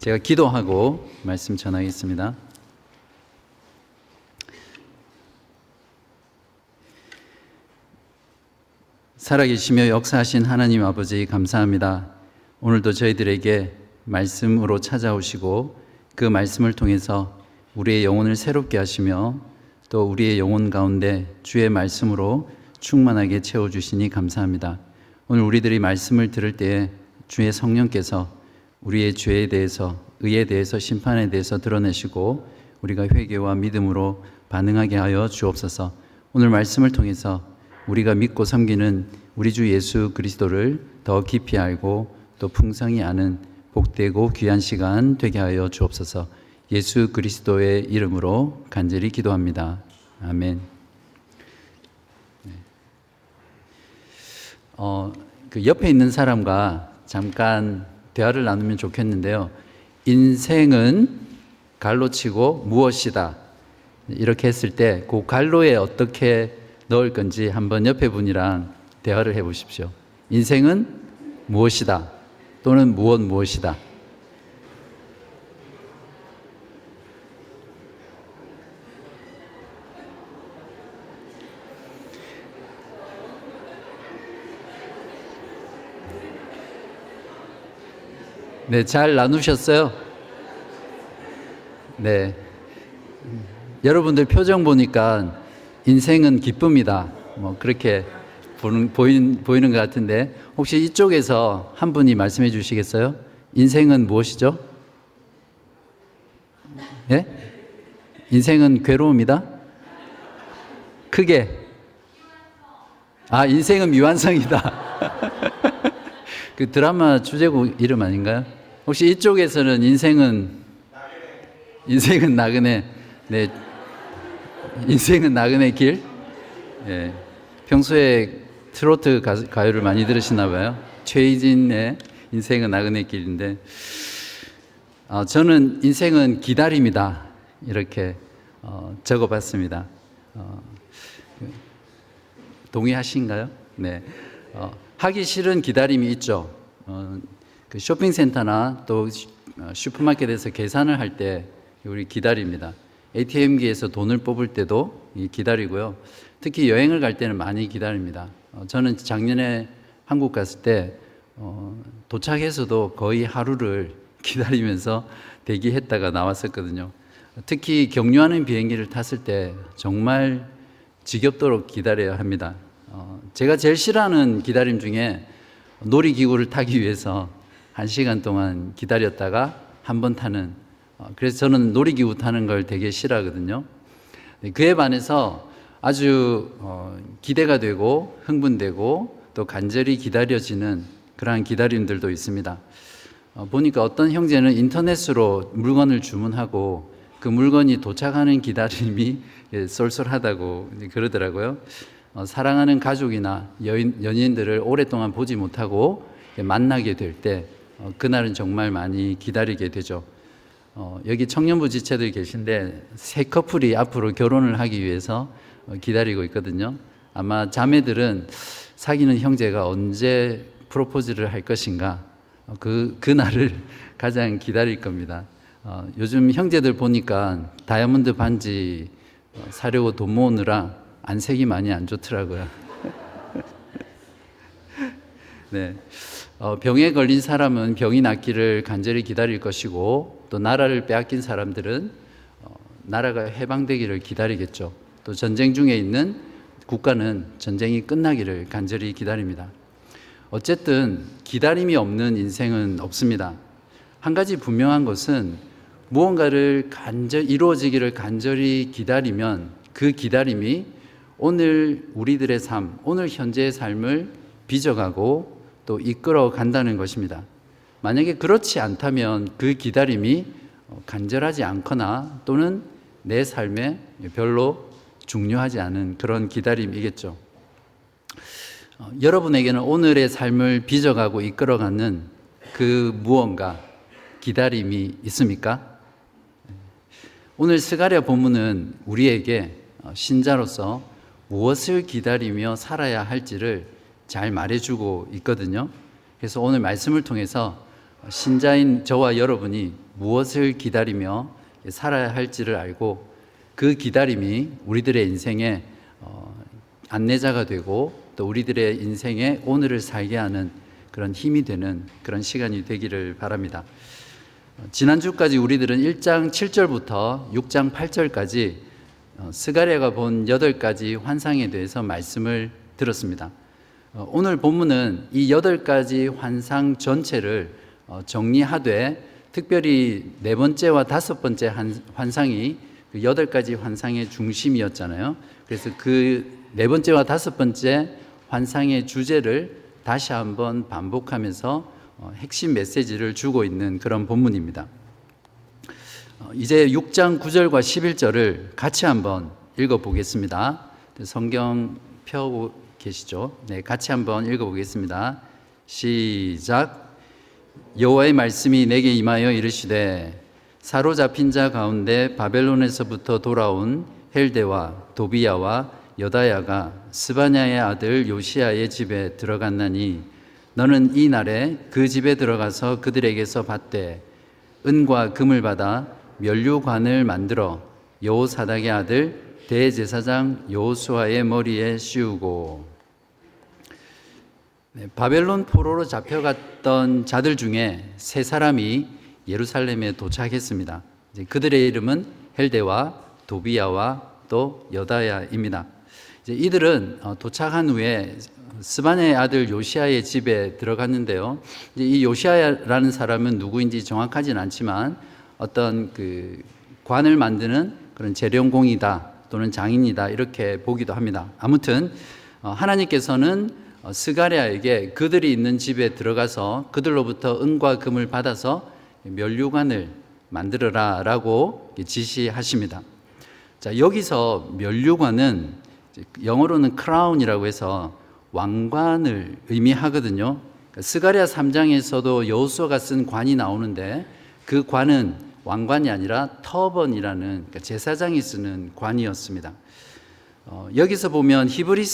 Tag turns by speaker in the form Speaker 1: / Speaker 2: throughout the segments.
Speaker 1: 제가 기도하고 말씀 전하겠습니다. 살아계시며 역사하신 하나님 아버지 감사합니다. 오늘도 저희들에게 말씀으로 찾아오시고 그 말씀을 통해서 우리의 영혼을 새롭게 하시며 또 우리의 영혼 가운데 주의 말씀으로 충만하게 채워주시니 감사합니다. 오늘 우리들이 말씀을 들을 때에 주의 성령께서 우리의 죄에 대해서, 의에 대해서, 심판에 대해서 드러내시고 우리가 회개와 믿음으로 반응하게 하여 주옵소서 오늘 말씀을 통해서 우리가 믿고 섬기는 우리 주 예수 그리스도를 더 깊이 알고 또 풍성히 아는 복되고 귀한 시간 되게 하여 주옵소서 예수 그리스도의 이름으로 간절히 기도합니다. 아멘. 네. 어, 그 옆에 있는 사람과 잠깐 대화를 나누면 좋겠는데요. 인생은 갈로 치고 무엇이다. 이렇게 했을 때 그 갈로에 어떻게 넣을 건지 한번 옆에 분이랑 대화를 해 보십시오. 인생은 무엇이다. 또는 무엇 무엇이다. 네, 잘 나누셨어요? 네. 여러분들 표정 보니까 인생은 기쁨이다. 뭐 그렇게 보는, 보이는, 보이는 것 같은데 혹시 이쪽에서 한 분이 말씀해 주시겠어요? 인생은 무엇이죠? 예? 인생은 괴로움이다? 크게. 아, 인생은 미완성이다. 그 드라마 주제곡 이름 아닌가요? 혹시 이쪽에서는 인생은 인생은 나그네 네 인생은 나그네 길 예. 평소에 트로트 가, 요를 많이 들으시나 봐요. 최희진의 인생은 나그네 길인데 어, 저는 인생은 기다림이다 이렇게 어, 적어봤습니다. 어, 동의하신가요? 네. 어, 하기 싫은 기다림이 있죠. 어, 그 쇼핑센터나 또 어, 슈퍼마켓에서 계산을 할 때 우리 기다립니다. ATM기에서 돈을 뽑을 때도 기다리고요. 특히 여행을 갈 때는 많이 기다립니다. 어, 저는 작년에 한국 갔을 때 어, 도착해서도 거의 하루를 기다리면서 대기했다가 나왔었거든요. 특히 경유하는 비행기를 탔을 때 정말 지겹도록 기다려야 합니다. 어, 제가 제일 싫어하는 기다림 중에 놀이기구를 타기 위해서 한 시간 동안 기다렸다가 한 번 타는 어, 그래서 저는 놀이기구 타는 걸 되게 싫어하거든요. 네, 그에 반해서 아주 어, 기대가 되고 흥분되고 또 간절히 기다려지는 그러한 기다림들도 있습니다. 어, 보니까 어떤 형제는 인터넷으로 물건을 주문하고 그 물건이 도착하는 기다림이 예, 쏠쏠하다고 그러더라고요. 사랑하는 가족이나 연인들을 오랫동안 보지 못하고 만나게 될때 어, 그날은 정말 많이 기다리게 되죠. 어, 여기 청년부 지체들 계신데 새 커플이 앞으로 결혼을 하기 위해서 어, 기다리고 있거든요. 아마 자매들은 사귀는 형제가 언제 프로포즈를 할 것인가 어, 그 그 날을 가장 기다릴 겁니다. 어, 요즘 형제들 보니까 다이아몬드 반지 어, 사려고 돈 모으느라 안색이 많이 안 좋더라고요. 네. 어, 병에 걸린 사람은 병이 낫기를 간절히 기다릴 것이고 또 나라를 빼앗긴 사람들은 어, 나라가 해방되기를 기다리겠죠. 또 전쟁 중에 있는 국가는 전쟁이 끝나기를 간절히 기다립니다. 어쨌든 기다림이 없는 인생은 없습니다. 한 가지 분명한 것은 무언가를 간절 이루어지기를 간절히 기다리면 그 기다림이 오늘 우리들의 삶, 오늘 현재의 삶을 빚어가고 또 이끌어 간다는 것입니다. 만약에 그렇지 않다면 그 기다림이 간절하지 않거나 또는 내 삶에 별로 중요하지 않은 그런 기다림이겠죠. 어, 여러분에게는 오늘의 삶을 빚어가고 이끌어가는 그 무언가 기다림이 있습니까? 오늘 스가랴 본문은 우리에게 어, 신자로서 무엇을 기다리며 살아야 할지를 잘 말해주고 있거든요. 그래서 오늘 말씀을 통해서 신자인 저와 여러분이 무엇을 기다리며 살아야 할지를 알고 그 기다림이 우리들의 인생의 어, 안내자가 되고 또 우리들의 인생의 오늘을 살게 하는 그런 힘이 되는 그런 시간이 되기를 바랍니다. 어, 지난주까지 우리들은 1장 7절부터 6장 8절까지 어, 스가랴가 본 8가지 환상에 대해서 말씀을 들었습니다. 어, 오늘 본문은 이 8가지 환상 전체를 정리하되 특별히 네 번째와 다섯 번째 환상이 그 여덟 가지 환상의 중심이었잖아요. 그래서 그 네 번째와 다섯 번째 환상의 주제를 다시 한번 반복하면서 어, 핵심 메시지를 주고 있는 그런 본문입니다. 어, 이제 6장 9절과 11절을 같이 한번 읽어 보겠습니다. 성경 펴고 계시죠? 네, 같이 한번 읽어 보겠습니다. 시작. 여호와의 말씀이 내게 임하여 이르시되 사로잡힌 자 가운데 바벨론에서부터 돌아온 헬데와 도비야와 여다야가 스바냐의 아들 요시아의 집에 들어갔나니 너는 이 날에 그 집에 들어가서 그들에게서 받되 은과 금을 받아 면류관을 만들어 여호사닥의 아들 대제사장 여호수아의 머리에 씌우고 네, 바벨론 포로로 잡혀갔던 자들 중에 세 사람이 예루살렘에 도착했습니다. 그들의 이름은 헬데와 도비야와 또 여다야입니다. 이들은 어, 도착한 후에 스바냐의 아들 요시아의 집에 들어갔는데요. 이 요시아라는 사람은 누구인지 정확하진 않지만 어떤 그 관을 만드는 그런 재령공이다 또는 장인이다 이렇게 보기도 합니다. 아무튼 어, 하나님께서는 어, 스가랴에게 그들이 있는 집에 들어가서 그들로부터 은과 금을 받아서 멸류관을 만들어라라고 지시하십니다. 자, 여기서 멸류관은 영어로는 crown이라고 해서 왕관을 의미하거든요. 그러니까 스가랴 3장에서도 여호수아가 쓴 관이 나오는데 그 관은 왕관이 아니라 터번이라는 그러니까 제사장이 쓰는 관이었습니다. 어, 여기서 보면 히브리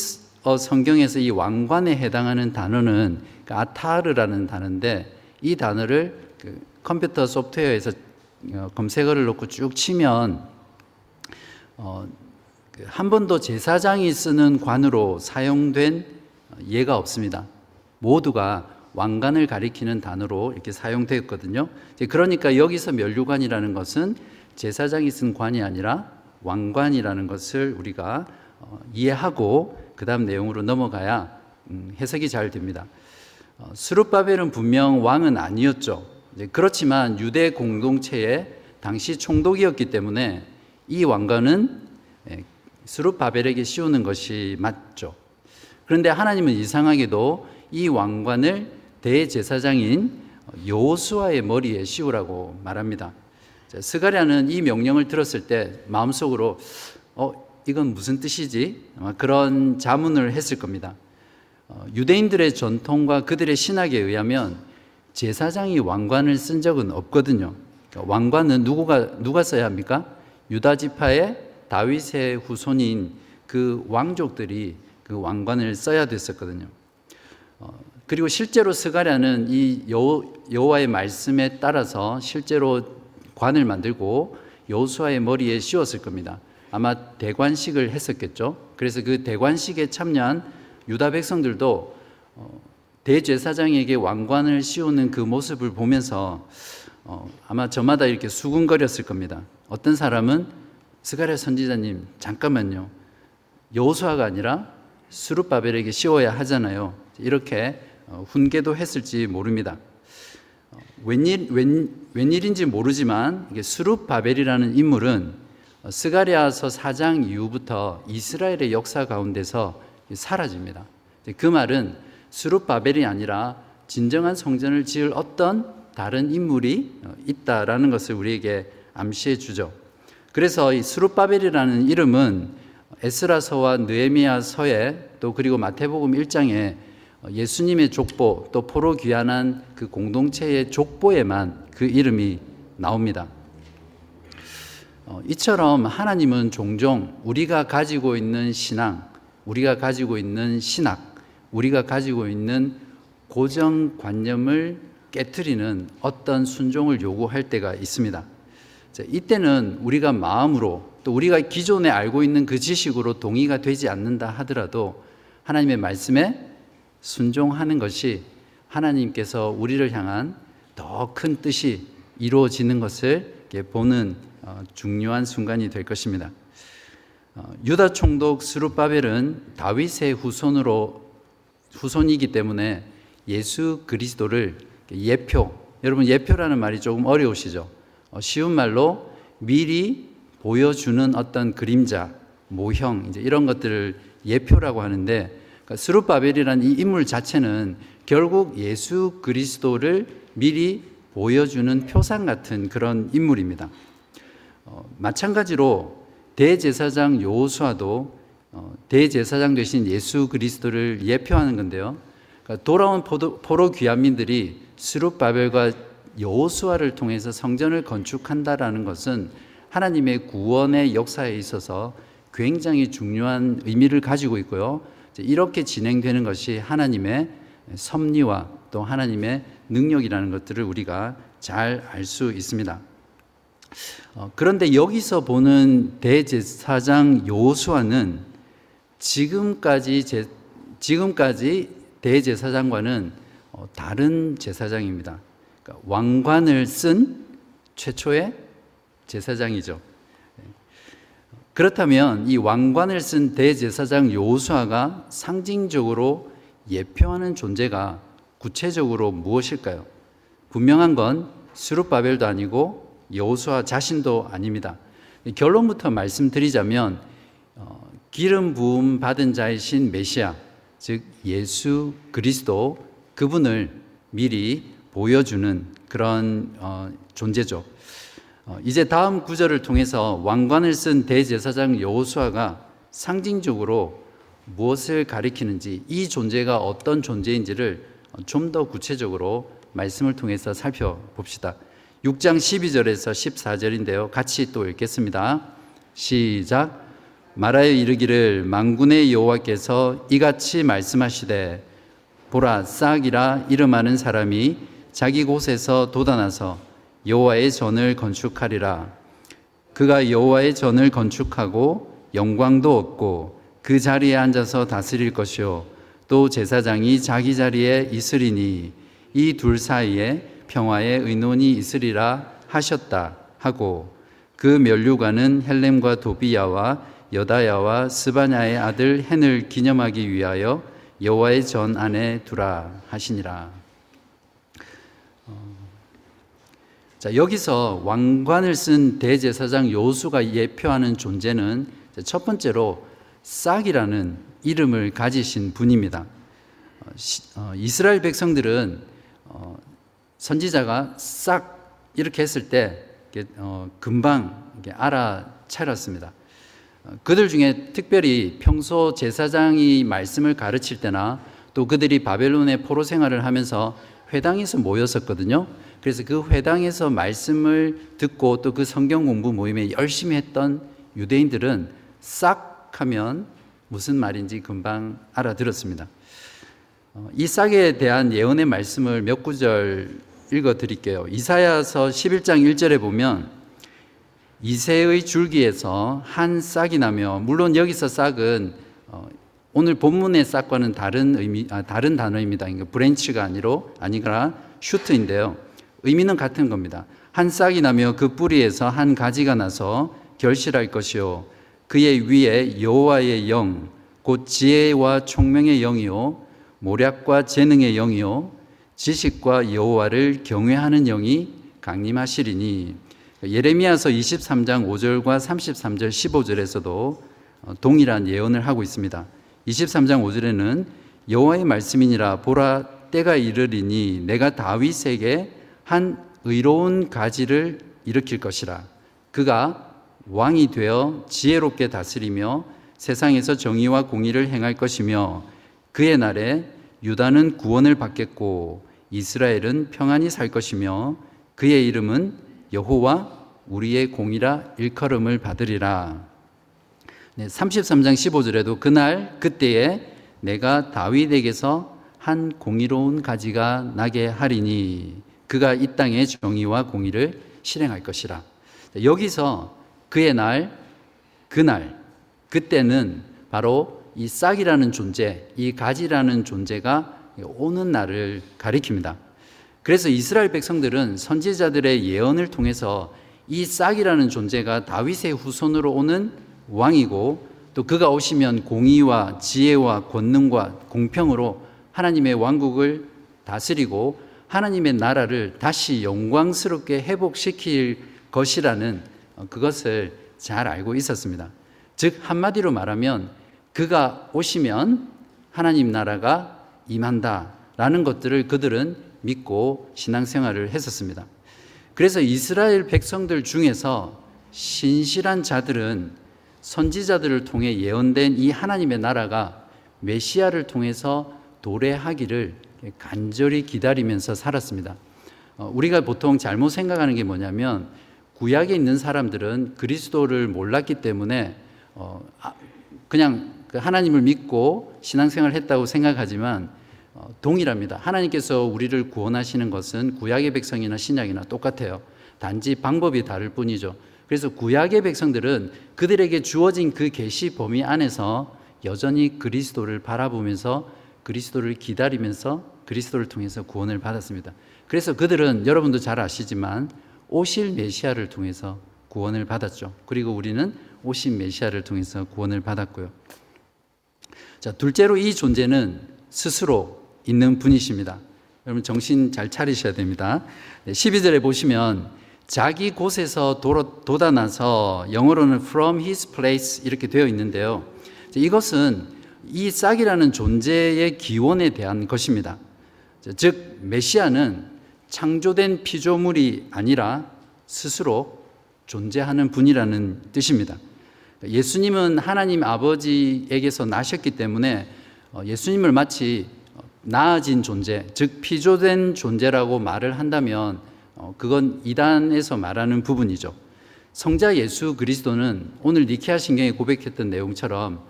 Speaker 1: 어 성경에서 이 왕관에 해당하는 단어는 그러니까 아타르라는 단어인데 이 단어를 그 컴퓨터 소프트웨어에서 어, 검색어를 놓고 쭉 치면 어, 그 한 번도 제사장이 쓰는 관으로 사용된 예가 없습니다. 모두가 왕관을 가리키는 단어로 이렇게 사용되었거든요. 그러니까 여기서 멸류관이라는 것은 제사장이 쓴 관이 아니라 왕관이라는 것을 우리가 어, 이해하고 그 다음 내용으로 넘어가야 음, 해석이 잘 됩니다. 수르바벨은 분명 왕은 아니었죠. 그렇지만 유대 공동체의 당시 총독이었기 때문에 이 왕관은 예, 스룹바벨에게 씌우는 것이 맞죠. 그런데 하나님은 이상하게도 이 왕관을 대제사장인 요수아의 머리에 씌우라고 말합니다. 스가랴는 이 명령을 들었을 때 마음속으로 어 이건 무슨 뜻이지? 그런 자문을 했을 겁니다. 어, 유대인들의 전통과 그들의 신학에 의하면 제사장이 왕관을 쓴 적은 없거든요. 그러니까 왕관은 누구가 누가 써야 합니까? 유다 지파의 다윗의 후손인 그 왕족들이 그 왕관을 써야 됐었거든요. 어, 그리고 실제로 스가랴는 이 여호와의 말씀에 따라서 실제로 관을 만들고 여호수아의 머리에 씌웠을 겁니다. 아마 대관식을 했었겠죠. 그래서 그 대관식에 참여한 유다 백성들도 어, 대제사장에게 왕관을 씌우는 그 모습을 보면서 어, 아마 저마다 이렇게 수군거렸을 겁니다. 어떤 사람은 스가랴 선지자님 잠깐만요. 여호수아가 아니라 수룹바벨에게 씌워야 하잖아요. 이렇게 어, 훈계도 했을지 모릅니다. 어, 웬일, 웬, 웬일인지 모르지만 수룹바벨이라는 인물은 어, 스가랴서 4장 이후부터 이스라엘의 역사 가운데서 사라집니다. 그 말은 수룹바벨이 아니라 진정한 성전을 지을 어떤 다른 인물이 어, 있다라는 것을 우리에게 암시해 주죠. 그래서 이 수룹바벨이라는 이름은 에스라서와 느헤미야서에 또 그리고 마태복음 1장에 예수님의 족보 또 포로 귀환한 그 공동체의 족보에만 그 이름이 나옵니다. 어, 이처럼 하나님은 종종 우리가 가지고 있는 신앙, 우리가 가지고 있는 신학, 우리가 가지고 있는 고정관념을 깨뜨리는 어떤 순종을 요구할 때가 있습니다. 자, 이때는 우리가 마음으로 또 우리가 기존에 알고 있는 그 지식으로 동의가 되지 않는다 하더라도 하나님의 말씀에 순종하는 것이 하나님께서 우리를 향한 더 큰 뜻이 이루어지는 것을 보는 어, 중요한 순간이 될 것입니다. 어, 유다 총독 스룹바벨은 다윗의 후손으로 후손이기 때문에 예수 그리스도를 예표 여러분 예표라는 말이 조금 어려우시죠? 어, 쉬운 말로 미리 보여주는 어떤 그림자, 모형 이제 이런 것들을 예표라고 하는데 그러니까 스룹바벨이라는 이 인물 자체는 결국 예수 그리스도를 미리 보여주는 표상 같은 그런 인물입니다. 어, 마찬가지로 대제사장 요수아도 어, 대제사장 되신 예수 그리스도를 예표하는 건데요. 그러니까 돌아온 포도, 포로 귀환민들이 스룹바벨과 여호수아를 통해서 성전을 건축한다라는 것은 하나님의 구원의 역사에 있어서 굉장히 중요한 의미를 가지고 있고요. 이렇게 진행되는 것이 하나님의 섭리와 또 하나님의 능력이라는 것들을 우리가 잘 알 수 있습니다. 어, 그런데 여기서 보는 대제사장 요수아는 지금까지 제, 지금까지 대제사장과는 어, 다른 제사장입니다. 그러니까 왕관을 쓴 최초의 제사장이죠. 그렇다면 이 왕관을 쓴 대제사장 요수아가 상징적으로 예표하는 존재가 구체적으로 무엇일까요? 분명한 건 수룹바벨도 아니고 여호수아 자신도 아닙니다. 결론부터 말씀드리자면 어, 기름 부음 받은 자이신 메시아 즉 예수 그리스도 그분을 미리 보여주는 그런 어, 존재죠. 어, 이제 다음 구절을 통해서 왕관을 쓴 대제사장 여호수아가 상징적으로 무엇을 가리키는지 이 존재가 어떤 존재인지를 좀 더 구체적으로 말씀을 통해서 살펴봅시다. 6장 12절에서 14절인데요. 같이 또 읽겠습니다. 시작. 말하여 이르기를 망군의 여호와께서 이같이 말씀하시되 보라 싹이라 이름하는 사람이 자기 곳에서 돋아나서 여호와의 전을 건축하리라. 그가 여호와의 전을 건축하고 영광도 얻고 그 자리에 앉아서 다스릴 것이요 또 제사장이 자기 자리에 있으리니 이 둘 사이에 평화의 의논이 있으리라 하셨다 하고 그 면류관은 헬렘과 도비야와 여다야와 스바냐의 아들 헨을 기념하기 위하여 여호와의 전 안에 두라 하시니라. 어, 자 여기서 왕관을 쓴 대제사장 요수가 예표하는 존재는 첫 번째로 싹이라는 이름을 가지신 분입니다. 어, 어, 이스라엘 백성들은 선지자가 싹 이렇게 했을 때 금방 알아차렸습니다. 그들 중에 특별히 평소 제사장이 말씀을 가르칠 때나 또 그들이 바벨론의 포로 생활을 하면서 회당에서 모였었거든요. 그래서 그 회당에서 말씀을 듣고 또 그 성경 공부 모임에 열심히 했던 유대인들은 싹 하면 무슨 말인지 금방 알아들었습니다. 어, 이 싹에 대한 예언의 말씀을 몇 구절 읽어 드릴게요. 이사야서 11장 1절에 보면 이새의 줄기에서 한 싹이 나며 물론 여기서 싹은 어, 오늘 본문의 싹과는 다른 의미 아, 다른 단어입니다. 그러니까 branch가 아니로 아니라 shoot인데요. 의미는 같은 겁니다. 한 싹이 나며 그 뿌리에서 한 가지가 나서 결실할 것이요 그의 위에 여호와의 영, 곧 지혜와 총명의 영이요 모략과 재능의 영이요 지식과 여호와를 경외하는 영이 강림하시리니 예레미야서 23장 5절과 33절 15절에서도 어, 동일한 예언을 하고 있습니다. 23장 5절에는 여호와의 말씀이니라 보라 때가 이르리니 내가 다윗에게 한 의로운 가지를 일으킬 것이라 그가 왕이 되어 지혜롭게 다스리며 세상에서 정의와 공의를 행할 것이며 그의 날에 유다는 구원을 받겠고 이스라엘은 평안히 살 것이며 그의 이름은 여호와 우리의 공이라 일컬음을 받으리라. 네, 33장 15절에도 그날 그때에 내가 다윗에게서 한 공의로운 가지가 나게 하리니 그가 이 땅의 정의와 공의를 실행할 것이라. 여기서 그의 날, 그날, 그때는 바로 이 싹이라는 존재, 이 가지라는 존재가 오는 날을 가리킵니다. 그래서 이스라엘 백성들은 선지자들의 예언을 통해서 이 싹이라는 존재가 다윗의 후손으로 오는 왕이고 또 그가 오시면 공의와 지혜와 권능과 공평으로 하나님의 왕국을 다스리고 하나님의 나라를 다시 영광스럽게 회복시킬 것이라는 그것을 잘 알고 있었습니다. 즉, 한마디로 말하면 그가 오시면 하나님 나라가 임한다 라는 것들을 그들은 믿고 신앙생활을 했었습니다. 그래서 이스라엘 백성들 중에서 신실한 자들은 선지자들을 통해 예언된 이 하나님의 나라가 메시아를 통해서 도래하기를 간절히 기다리면서 살았습니다. 어, 우리가 보통 잘못 생각하는 게 뭐냐면 구약에 있는 사람들은 그리스도를 몰랐기 때문에 어, 아, 그냥 그 하나님을 믿고 신앙생활을 했다고 생각하지만 어, 동일합니다. 하나님께서 우리를 구원하시는 것은 구약의 백성이나 신약이나 똑같아요. 단지 방법이 다를 뿐이죠. 그래서 구약의 백성들은 그들에게 주어진 그 계시 범위 안에서 여전히 그리스도를 바라보면서 그리스도를 기다리면서 그리스도를 통해서 구원을 받았습니다. 그래서 그들은 여러분도 잘 아시지만 오실 메시아를 통해서 구원을 받았죠. 그리고 우리는 오신 메시아를 통해서 구원을 받았고요. 자, 둘째로 이 존재는 스스로 있는 분이십니다. 여러분 정신 잘 차리셔야 됩니다. 12절에 보시면 자기 곳에서 돋아나서 영어로는 from his place 이렇게 되어 있는데요. 이것은 이 싹이라는 존재의 기원에 대한 것입니다. 즉 메시아는 창조된 피조물이 아니라 스스로 존재하는 분이라는 뜻입니다. 예수님은 하나님 아버지에게서 나셨기 때문에 어, 예수님을 마치 나아진 존재, 즉 피조된 존재라고 말을 한다면 어, 그건 이단에서 말하는 부분이죠. 성자 예수 그리스도는 오늘 니케아 신경에 고백했던 내용처럼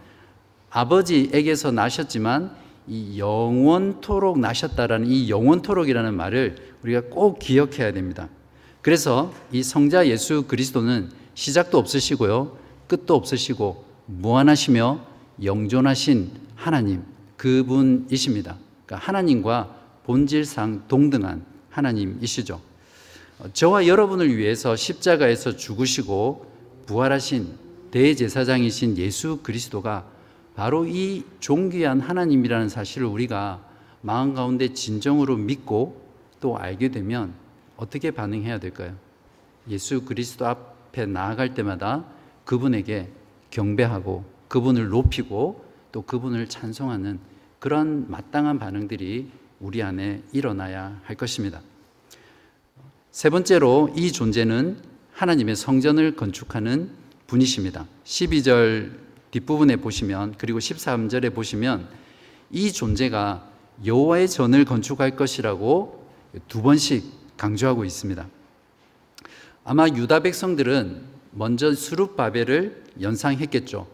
Speaker 1: 아버지에게서 나셨지만 이 영원토록 나셨다라는 이 영원토록이라는 말을 우리가 꼭 기억해야 됩니다. 그래서 이 성자 예수 그리스도는 시작도 없으시고요. 끝도 없으시고 무한하시며 영존하신 하나님 그분이십니다. 그러니까 하나님과 본질상 동등한 하나님이시죠. 저와 여러분을 위해서 십자가에서 죽으시고 부활하신 대제사장이신 예수 그리스도가 바로 이 존귀한 하나님이라는 사실을 우리가 마음 가운데 진정으로 믿고 또 알게 되면 어떻게 반응해야 될까요? 예수 그리스도 앞에 나아갈 때마다 그분에게 경배하고 그분을 높이고 또 그분을 찬송하는 그런 마땅한 반응들이 우리 안에 일어나야 할 것입니다. 세 번째로 이 존재는 하나님의 성전을 건축하는 분이십니다. 12절 뒷부분에 보시면 그리고 13절에 보시면 이 존재가 여호와의 전을 건축할 것이라고 두 번씩 강조하고 있습니다. 아마 유다 백성들은 먼저 수룹바벨을 연상했겠죠.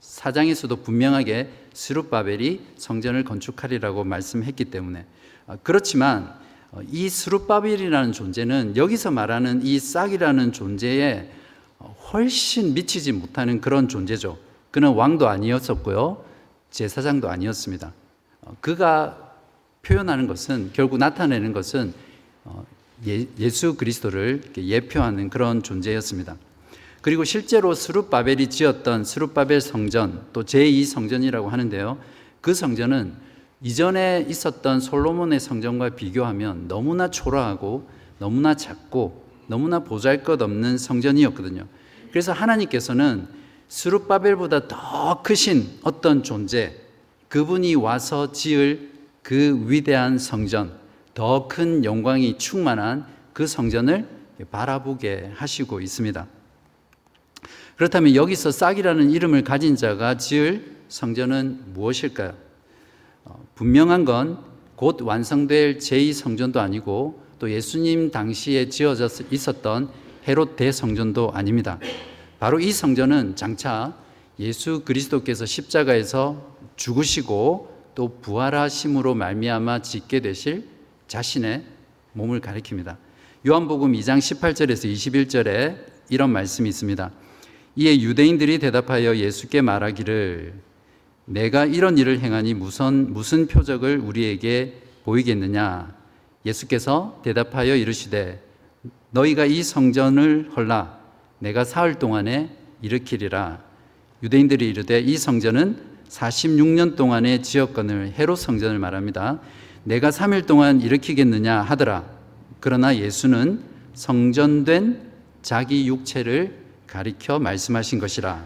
Speaker 1: 사장에서도 분명하게 수룹바벨이 성전을 건축하리라고 말씀했기 때문에 아, 그렇지만 어, 이 수룹바벨이라는 존재는 여기서 말하는 이 싹이라는 존재에 어, 훨씬 미치지 못하는 그런 존재죠. 그는 왕도 아니었었고요. 제사장도 아니었습니다. 어, 그가 표현하는 것은 결국 나타내는 것은 예, 예수 그리스도를 예표하는 그런 존재였습니다. 그리고 실제로 스룹바벨이 지었던 스룹바벨 성전 또 제2 성전이라고 하는데요. 그 성전은 이전에 있었던 솔로몬의 성전과 비교하면 너무나 초라하고 너무나 작고 너무나 보잘것없는 성전이었거든요. 그래서 하나님께서는 스룹바벨보다 더 크신 어떤 존재, 그분이 와서 지을 그 위대한 성전, 더 큰 영광이 충만한 그 성전을 바라보게 하시고 있습니다. 그렇다면 여기서 싹이라는 이름을 가진 자가 지을 성전은 무엇일까요? 어, 분명한 건 곧 완성될 제2성전도 아니고 또 예수님 당시에 지어져 있었던 헤롯 대성전도 아닙니다. 바로 이 성전은 장차 예수 그리스도께서 십자가에서 죽으시고 또 부활하심으로 말미암아 짓게 되실 자신의 몸을 가리킵니다. 요한복음 2장 18절에서 21절에 이런 말씀이 있습니다. 이에 유대인들이 대답하여 예수께 말하기를 내가 이런 일을 행하니 무슨 무슨 표적을 우리에게 보이겠느냐 예수께서 대답하여 이르시되 너희가 이 성전을 헐라 내가 사흘 동안에 일으키리라 유대인들이 이르되 이 성전은 46년 동안의 지역권을 헤롯 성전을 말합니다. 내가 3일 동안 일으키겠느냐 하더라. 그러나 예수는 성전된 자기 육체를 가리켜 말씀하신 것이라.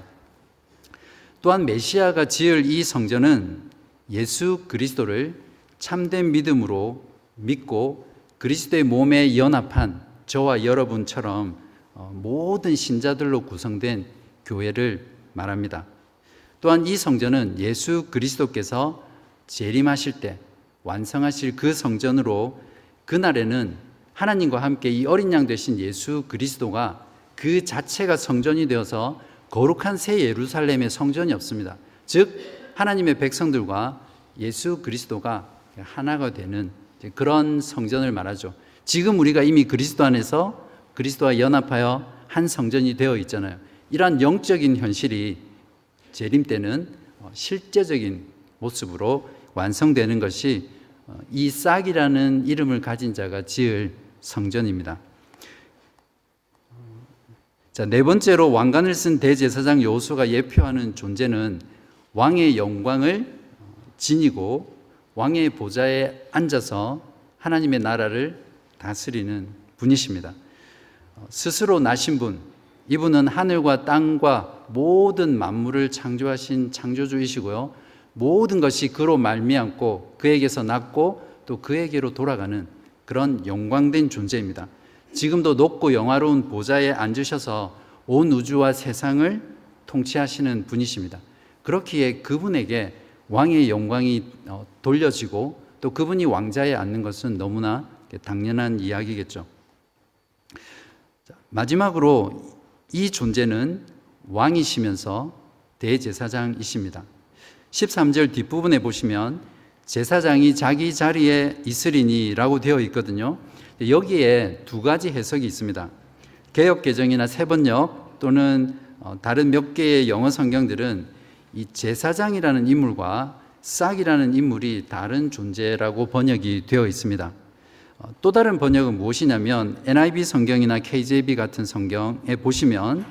Speaker 1: 또한 메시아가 지을 이 성전은 예수 그리스도를 참된 믿음으로 믿고 그리스도의 몸에 연합한 저와 여러분처럼 어, 모든 신자들로 구성된 교회를 말합니다. 또한 이 성전은 예수 그리스도께서 재림하실 때 완성하실 그 성전으로 그날에는 하나님과 함께 이 어린 양 되신 예수 그리스도가 그 자체가 성전이 되어서 거룩한 새 예루살렘의 성전이 없습니다. 즉 하나님의 백성들과 예수 그리스도가 하나가 되는 그런 성전을 말하죠. 지금 우리가 이미 그리스도 안에서 그리스도와 연합하여 한 성전이 되어 있잖아요. 이러한 영적인 현실이 재림 때는 어, 실제적인 모습으로 완성되는 것이 어, 이 싹이라는 이름을 가진 자가 지을 성전입니다. 자, 네 번째로 왕관을 쓴 대제사장 요수가 예표하는 존재는 왕의 영광을 지니고 왕의 보좌에 앉아서 하나님의 나라를 다스리는 분이십니다. 어, 스스로 나신 분, 이분은 하늘과 땅과 모든 만물을 창조하신 창조주이시고요. 모든 것이 그로 말미암고 그에게서 났고 또 그에게로 돌아가는 그런 영광된 존재입니다. 지금도 높고 영화로운 보좌에 앉으셔서 온 우주와 세상을 통치하시는 분이십니다. 그렇기에 그분에게 왕의 영광이 어, 돌려지고 또 그분이 왕자에 앉는 것은 너무나 당연한 이야기겠죠. 마지막으로 이 존재는 왕이시면서 대제사장이십니다. 13절 뒷부분에 보시면 제사장이 자기 자리에 있으리니라고 되어 있거든요. 여기에 두 가지 해석이 있습니다. 개혁 개정이나 세번역 또는 어, 다른 몇 개의 영어 성경들은 이 제사장이라는 인물과 싹이라는 인물이 다른 존재라고 번역이 되어 있습니다. 어, 또 다른 번역은 무엇이냐면 NIV 성경이나 KJV 같은 성경에 보시면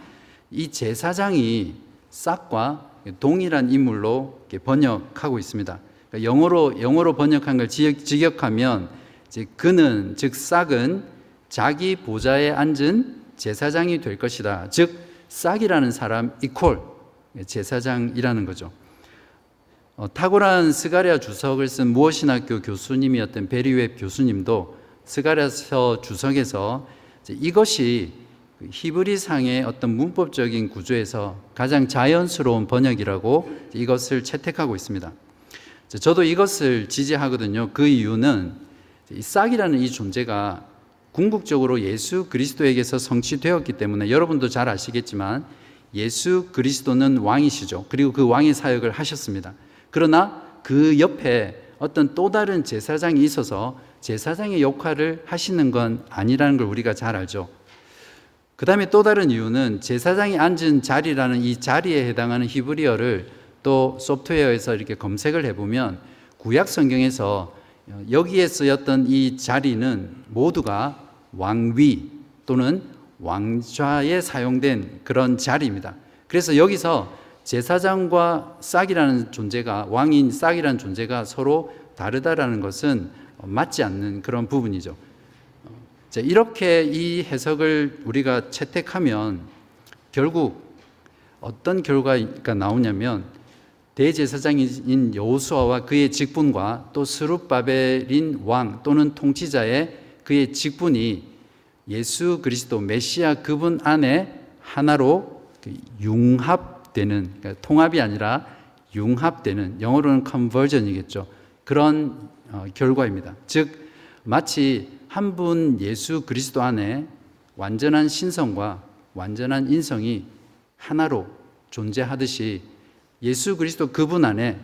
Speaker 1: 이 제사장이 싹과 동일한 인물로 번역하고 있습니다. 그러니까 영어로 영어로 번역한 걸 직역 하면 이제 그는 즉 싹은 자기 보좌에 앉은 제사장이 될 것이다. 즉 싹이라는 사람 이퀄 제사장이라는 거죠. 어, 탁월한 스가랴 주석을 쓴 무엇신학교 교수님이었던 베리웹 교수님도 스가랴서 주석에서 이것이 그 히브리상의 어떤 문법적인 구조에서 가장 자연스러운 번역이라고 이것을 채택하고 있습니다. 저도 이것을 지지하거든요. 그 이유는 싹이라는 이 존재가 궁극적으로 예수 그리스도에게서 성취되었기 때문에 여러분도 잘 아시겠지만 예수 그리스도는 왕이시죠. 그리고 그 왕의 사역을 하셨습니다. 그러나 그 옆에 어떤 또 다른 제사장이 있어서 제사장의 역할을 하시는 건 아니라는 걸 우리가 잘 알죠. 그 다음에 또 다른 이유는 제사장이 앉은 자리라는 이 자리에 해당하는 히브리어를 또 소프트웨어에서 이렇게 검색을 해보면 구약 성경에서 여기에 쓰였던 이 자리는 모두가 왕위 또는 왕좌에 사용된 그런 자리입니다. 그래서 여기서 제사장과 싹이라는 존재가 왕인 싹이라는 존재가 서로 다르다라는 것은 맞지 않는 그런 부분이죠. 자, 이렇게 이 해석을 우리가 채택하면 결국 어떤 결과가 나오냐면 대제사장인 여호수아와 그의 직분과 또 스룹바벨인 왕 또는 통치자의 그의 직분이 예수 그리스도 메시아 그분 안에 하나로 그 융합되는 그러니까 통합이 아니라 융합되는 영어로는 컨버전이겠죠. 그런 어, 결과입니다. 즉 마치 한 분 예수 그리스도 안에 완전한 신성과 완전한 인성이 하나로 존재하듯이 예수 그리스도 그분 안에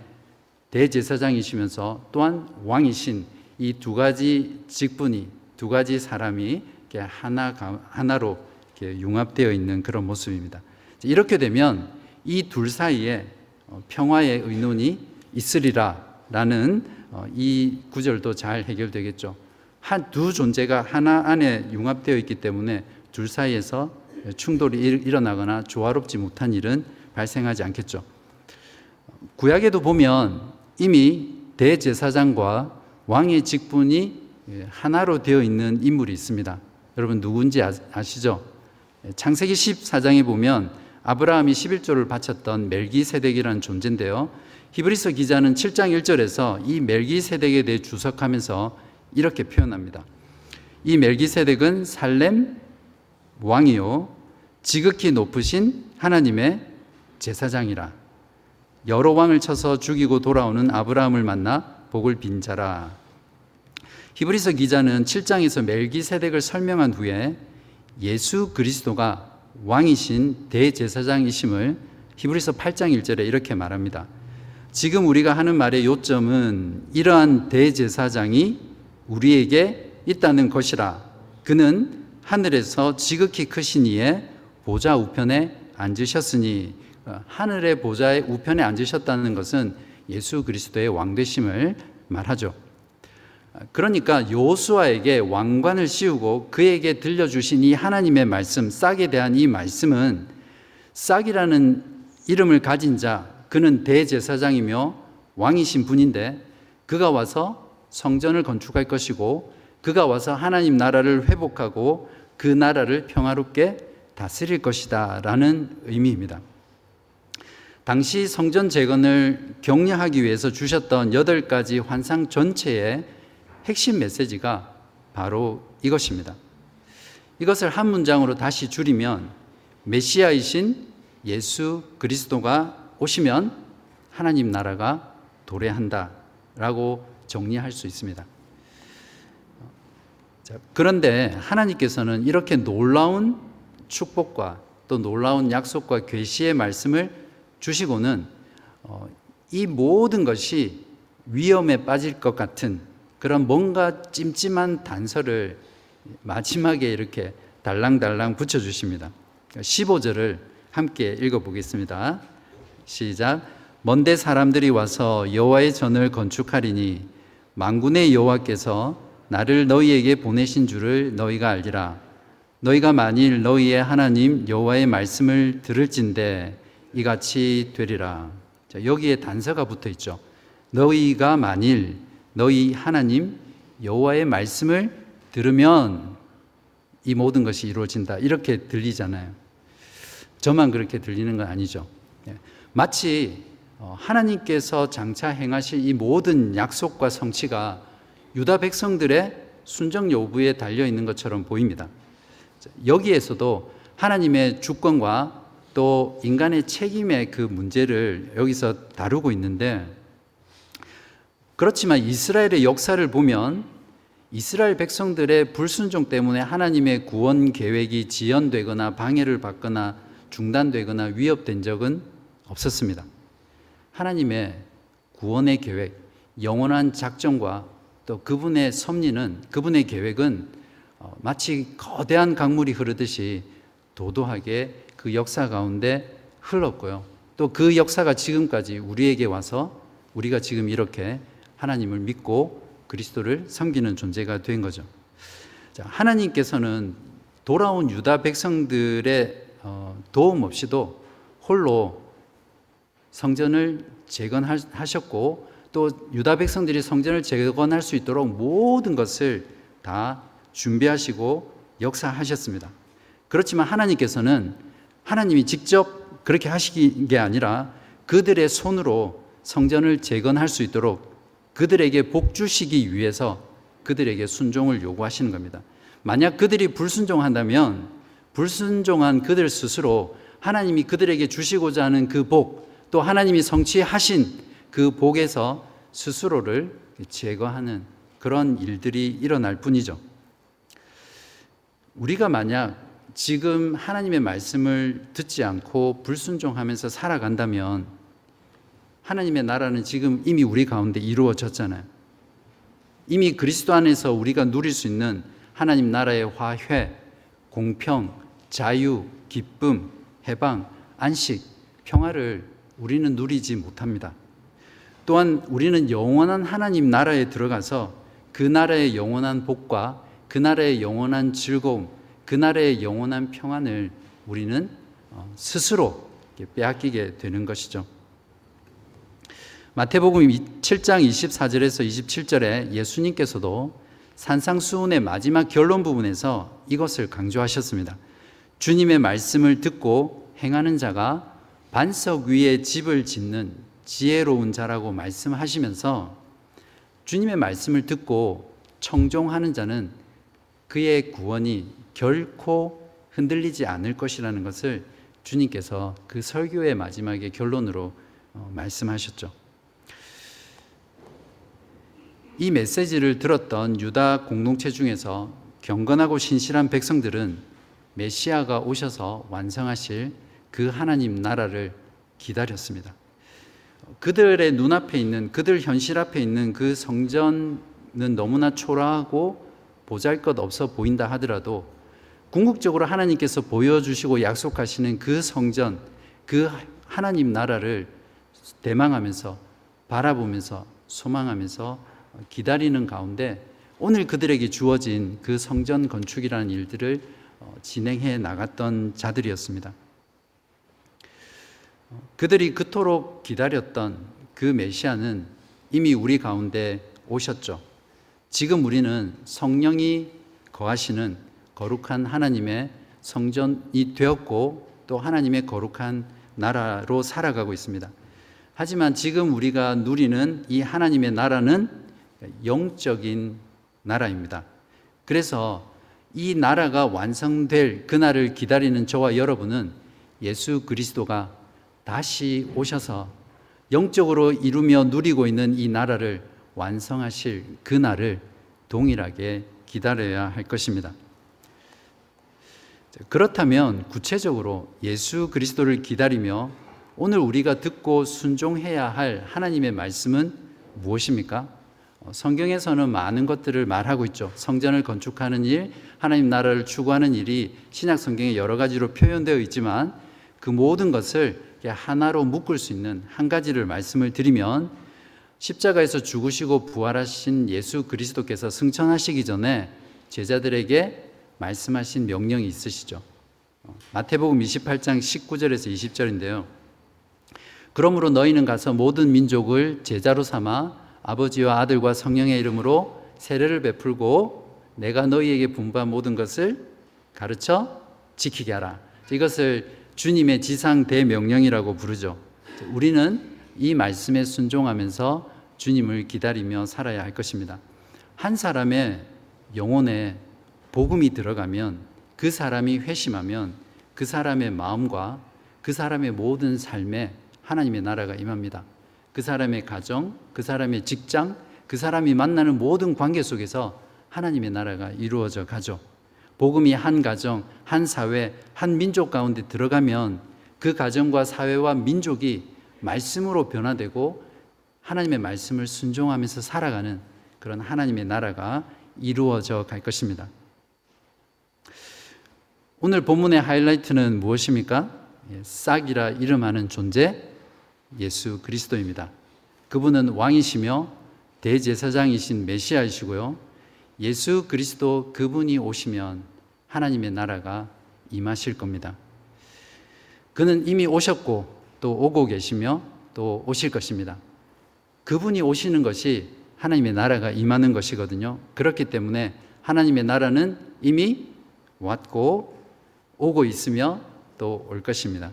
Speaker 1: 대제사장이시면서 또한 왕이신 이 두 가지 직분이 두 가지 사람이 하나 하나로 융합되어 있는 그런 모습입니다. 이렇게 되면 이 둘 사이에 어, 평화의 의논이 있으리라라는 어, 이 구절도 잘 해결되겠죠. 한 두 존재가 하나 안에 융합되어 있기 때문에 둘 사이에서 충돌이 일어나거나 조화롭지 못한 일은 발생하지 않겠죠. 구약에도 보면 이미 대제사장과 왕의 직분이 하나로 되어 있는 인물이 있습니다. 여러분 누군지 아, 아시죠? 창세기 14장에 보면 아브라함이 11조를 바쳤던 멜기세덱이라는 존재인데요. 히브리서 기자는 7장 1절에서 이 멜기세덱에 대해 주석하면서 이렇게 표현합니다. 이 멜기세덱은 살렘 왕이요 지극히 높으신 하나님의 제사장이라 여러 왕을 쳐서 죽이고 돌아오는 아브라함을 만나 복을 빈 자라. 히브리서 기자는 7장에서 멜기세덱을 설명한 후에 예수 그리스도가 왕이신 대제사장이심을 히브리서 8장 1절에 이렇게 말합니다. 지금 우리가 하는 말의 요점은 이러한 대제사장이 우리에게 있다는 것이라. 그는 하늘에서 지극히 크신 이의 보좌 우편에 앉으셨으니 어, 하늘의 보좌의 우편에 앉으셨다는 것은 예수 그리스도의 왕되심을 말하죠. 그러니까 요수아에게 왕관을 씌우고 그에게 들려주신 이 하나님의 말씀, 싹에 대한 이 말씀은 싹이라는 이름을 가진 자, 그는 대제사장이며 왕이신 분인데 그가 와서 성전을 건축할 것이고 그가 와서 하나님 나라를 회복하고 그 나라를 평화롭게 다스릴 것이다 라는 의미입니다. 당시 성전 재건을 격려하기 위해서 주셨던 여덟 가지 환상 전체의 핵심 메시지가 바로 이것입니다. 이것을 한 문장으로 다시 줄이면 메시아이신 예수 그리스도가 오시면 하나님 나라가 도래한다 라고 정리할 수 있습니다. 그런데 하나님께서는 이렇게 놀라운 축복과 또 놀라운 약속과 계시의 말씀을 주시고는 어, 이 모든 것이 위험에 빠질 것 같은 그런 뭔가 찜찜한 단서를 마지막에 이렇게 달랑달랑 붙여주십니다. 15절을 함께 읽어보겠습니다. 시작. 먼데 사람들이 와서 여호와의 전을 건축하리니 만군의 여호와께서 나를 너희에게 보내신 줄을 너희가 알리라. 너희가 만일 너희의 하나님 여호와의 말씀을 들을진대 이같이 되리라. 자, 여기에 단서가 붙어 있죠. 너희가 만일 너희 하나님 여호와의 말씀을 들으면 이 모든 것이 이루어진다. 이렇게 들리잖아요. 저만 그렇게 들리는 건 아니죠. 예. 마치 어, 하나님께서 장차 행하실 이 모든 약속과 성취가 유다 백성들의 순정 여부에 달려 있는 것처럼 보입니다. 여기에서도 하나님의 주권과 또 인간의 책임의 그 문제를 여기서 다루고 있는데 그렇지만 이스라엘의 역사를 보면 이스라엘 백성들의 불순종 때문에 하나님의 구원 계획이 지연되거나 방해를 받거나 중단되거나 위협된 적은 없었습니다. 하나님의 구원의 계획, 영원한 작정과 또 그분의 섭리는 그분의 계획은 어, 마치 거대한 강물이 흐르듯이 도도하게 그 역사 가운데 흘렀고요. 또 그 역사가 지금까지 우리에게 와서 우리가 지금 이렇게 하나님을 믿고 그리스도를 섬기는 존재가 된 거죠. 자, 하나님께서는 돌아온 유다 백성들의 어, 도움 없이도 홀로 성전을 재건하셨고 또 유다 백성들이 성전을 재건할 수 있도록 모든 것을 다 준비하시고 역사하셨습니다. 그렇지만 하나님께서는 하나님이 직접 그렇게 하시는 게 아니라 그들의 손으로 성전을 재건할 수 있도록 그들에게 복 주시기 위해서 그들에게 순종을 요구하시는 겁니다. 만약 그들이 불순종한다면 불순종한 그들 스스로 하나님이 그들에게 주시고자 하는 그 복, 또 하나님이 성취하신 그 복에서 스스로를 제거하는 그런 일들이 일어날 뿐이죠. 우리가 만약 지금 하나님의 말씀을 듣지 않고 불순종하면서 살아간다면 하나님의 나라는 지금 이미 우리 가운데 이루어졌잖아요. 이미 그리스도 안에서 우리가 누릴 수 있는 하나님 나라의 화해, 공평, 자유, 기쁨, 해방, 안식, 평화를 우리는 누리지 못합니다. 또한 우리는 영원한 하나님 나라에 들어가서 그 나라의 영원한 복과 그 나라의 영원한 즐거움, 그 나라의 영원한 평안을 우리는 어, 스스로 빼앗기게 되는 것이죠. 마태복음 7장 24절에서 27절에 예수님께서도 산상수훈의 마지막 결론 부분에서 이것을 강조하셨습니다. 주님의 말씀을 듣고 행하는 자가 반석 위에 집을 짓는 지혜로운 자라고 말씀하시면서 주님의 말씀을 듣고 청종하는 자는 그의 구원이 결코 흔들리지 않을 것이라는 것을 주님께서 그 설교의 마지막에 결론으로 어, 말씀하셨죠. 이 메시지를 들었던 유다 공동체 중에서 경건하고 신실한 백성들은 메시아가 오셔서 완성하실 그 하나님 나라를 기다렸습니다. 그들의 눈앞에 있는 그들 현실 앞에 있는 그 성전은 너무나 초라하고 보잘것 없어 보인다 하더라도 궁극적으로 하나님께서 보여주시고 약속하시는 그 성전, 그 하나님 나라를 대망하면서 바라보면서 소망하면서 기다리는 가운데 오늘 그들에게 주어진 그 성전 건축이라는 일들을 어, 진행해 나갔던 자들이었습니다. 그들이 그토록 기다렸던 그 메시아는 이미 우리 가운데 오셨죠. 지금 우리는 성령이 거하시는 거룩한 하나님의 성전이 되었고 또 하나님의 거룩한 나라로 살아가고 있습니다. 하지만 지금 우리가 누리는 이 하나님의 나라는 영적인 나라입니다. 그래서 이 나라가 완성될 그날을 기다리는 저와 여러분은 예수 그리스도가 다시 오셔서 영적으로 이루며 누리고 있는 이 나라를 완성하실 그날을 동일하게 기다려야 할 것입니다. 그렇다면 구체적으로 예수 그리스도를 기다리며 오늘 우리가 듣고 순종해야 할 하나님의 말씀은 무엇입니까? 어, 성경에서는 많은 것들을 말하고 있죠. 성전을 건축하는 일, 하나님 나라를 추구하는 일이 신약 성경에 여러 가지로 표현되어 있지만 그 모든 것을 하나로 묶을 수 있는 한 가지를 말씀을 드리면 십자가에서 죽으시고 부활하신 예수 그리스도께서 승천하시기 전에 제자들에게 말씀하신 명령이 있으시죠. 어, 마태복음 28장 19절에서 20절인데요. 그러므로 너희는 가서 모든 민족을 제자로 삼아 아버지와 아들과 성령의 이름으로 세례를 베풀고 내가 너희에게 분부한 모든 것을 가르쳐 지키게 하라. 이것을 주님의 지상 대명령이라고 부르죠. 우리는 이 말씀에 순종하면서 주님을 기다리며 살아야 할 것입니다. 한 사람의 영혼에 복음이 들어가면 그 사람이 회심하면 그 사람의 마음과 그 사람의 모든 삶에 하나님의 나라가 임합니다. 그 사람의 가정, 그 사람의 직장, 그 사람이 만나는 모든 관계 속에서 하나님의 나라가 이루어져 가죠. 복음이 한 가정, 한 사회, 한 민족 가운데 들어가면 그 가정과 사회와 민족이 말씀으로 변화되고 하나님의 말씀을 순종하면서 살아가는 그런 하나님의 나라가 이루어져 갈 것입니다. 오늘 본문의 하이라이트는 무엇입니까? 예, 싹이라 이름하는 존재, 예수 그리스도입니다. 그분은 왕이시며 대제사장이신 메시아이시고요. 예수 그리스도 그분이 오시면 하나님의 나라가 임하실 겁니다. 그는 이미 오셨고 또 오고 계시며 또 오실 것입니다. 그분이 오시는 것이 하나님의 나라가 임하는 것이거든요. 그렇기 때문에 하나님의 나라는 이미 왔고 오고 있으며 또 올 것입니다.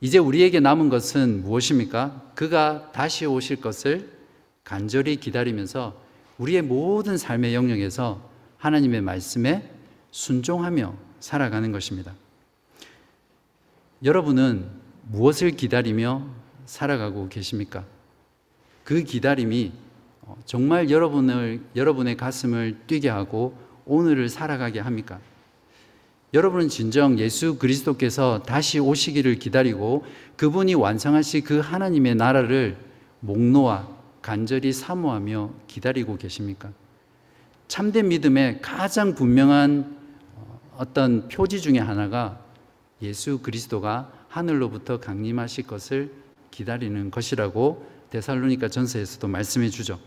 Speaker 1: 이제 우리에게 남은 것은 무엇입니까? 그가 다시 오실 것을 간절히 기다리면서 우리의 모든 삶의 영역에서 하나님의 말씀에 순종하며 살아가는 것입니다. 여러분은 무엇을 기다리며 살아가고 계십니까? 그 기다림이 정말 여러분을, 여러분의 가슴을 뛰게 하고 오늘을 살아가게 합니까? 여러분은 진정 예수 그리스도께서 다시 오시기를 기다리고 그분이 완성하실 그 하나님의 나라를 목 놓아 간절히 사모하며 기다리고 계십니까? 참된 믿음의 가장 분명한 어, 어떤 표지 중에 하나가 예수 그리스도가 하늘로부터 강림하실 것을 기다리는 것이라고 데살로니가 전서에서도 말씀해 주죠.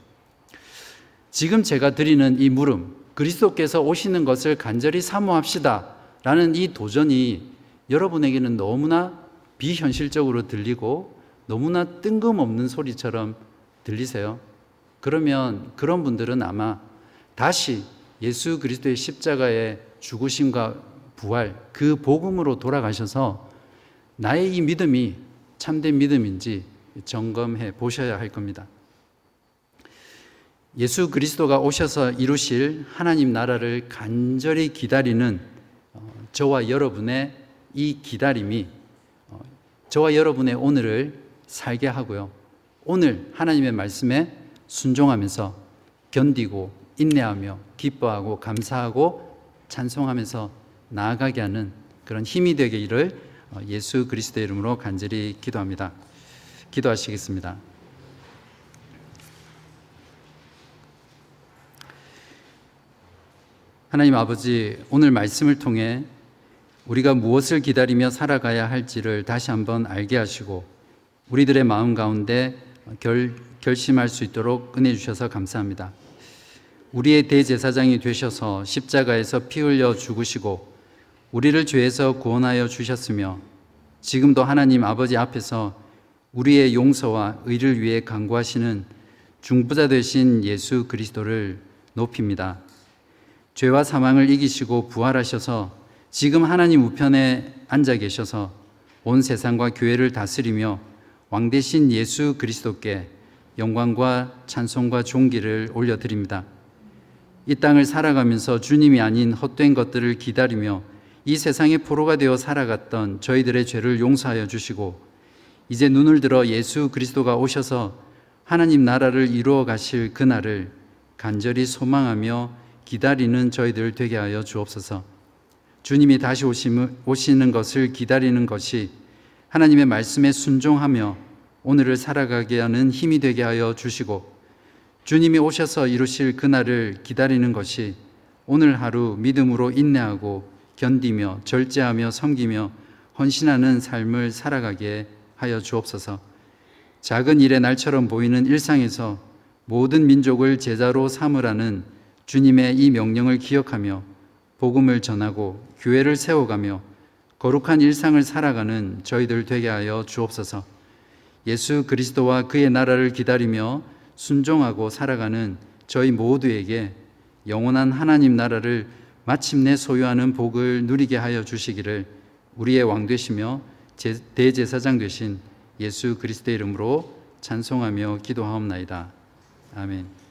Speaker 1: 지금 제가 드리는 이 물음, 그리스도께서 오시는 것을 간절히 사모합시다. 라는 이 도전이 여러분에게는 너무나 비현실적으로 들리고 너무나 뜬금없는 소리처럼 들리세요? 그러면 그런 분들은 아마 다시 예수 그리스도의 십자가의 죽으심과 부활, 그 복음으로 돌아가셔서 나의 이 믿음이 참된 믿음인지 점검해 보셔야 할 겁니다. 예수 그리스도가 오셔서 이루실 하나님 나라를 간절히 기다리는 어, 저와 여러분의 이 기다림이 어, 저와 여러분의 오늘을 살게 하고요. 오늘 하나님의 말씀에 순종하면서 견디고 인내하며 기뻐하고 감사하고 찬송하면서 나아가게 하는 그런 힘이 되기를 어, 예수 그리스도의 이름으로 간절히 기도합니다. 기도하시겠습니다. 하나님 아버지, 오늘 말씀을 통해 우리가 무엇을 기다리며 살아가야 할지를 다시 한번 알게 하시고 우리들의 마음 가운데 결, 결심할 수 있도록 은혜 주셔서 감사합니다. 우리의 대제사장이 되셔서 십자가에서 피 흘려 죽으시고 우리를 죄에서 구원하여 주셨으며 지금도 하나님 아버지 앞에서 우리의 용서와 의를 위해 강구하시는 중부자 되신 예수 그리스도를 높입니다. 죄와 사망을 이기시고 부활하셔서 지금 하나님 우편에 앉아 계셔서 온 세상과 교회를 다스리며 왕 대신 예수 그리스도께 영광과 찬송과 존귀를 올려드립니다. 이 땅을 살아가면서 주님이 아닌 헛된 것들을 기다리며 이 세상의 포로가 되어 살아갔던 저희들의 죄를 용서하여 주시고 이제 눈을 들어 예수 그리스도가 오셔서 하나님 나라를 이루어 가실 그날을 간절히 소망하며 기다리는 저희들 되게 하여 주옵소서. 주님이 다시 오시는 것을 기다리는 것이 하나님의 말씀에 순종하며 오늘을 살아가게 하는 힘이 되게 하여 주시고 주님이 오셔서 이루실 그날을 기다리는 것이 오늘 하루 믿음으로 인내하고 견디며 절제하며 섬기며 헌신하는 삶을 살아가게 하여 주옵소서. 작은 일의 날처럼 보이는 일상에서 모든 민족을 제자로 삼으라는 주님의 이 명령을 기억하며 복음을 전하고 교회를 세워가며 거룩한 일상을 살아가는 저희들 되게 하여 주옵소서. 예수 그리스도와 그의 나라를 기다리며 순종하고 살아가는 저희 모두에게 영원한 하나님 나라를 마침내 소유하는 복을 누리게 하여 주시기를 우리의 왕 되시며 대제사장 되신 예수 그리스도의 이름으로 찬송하며 기도하옵나이다. 아멘.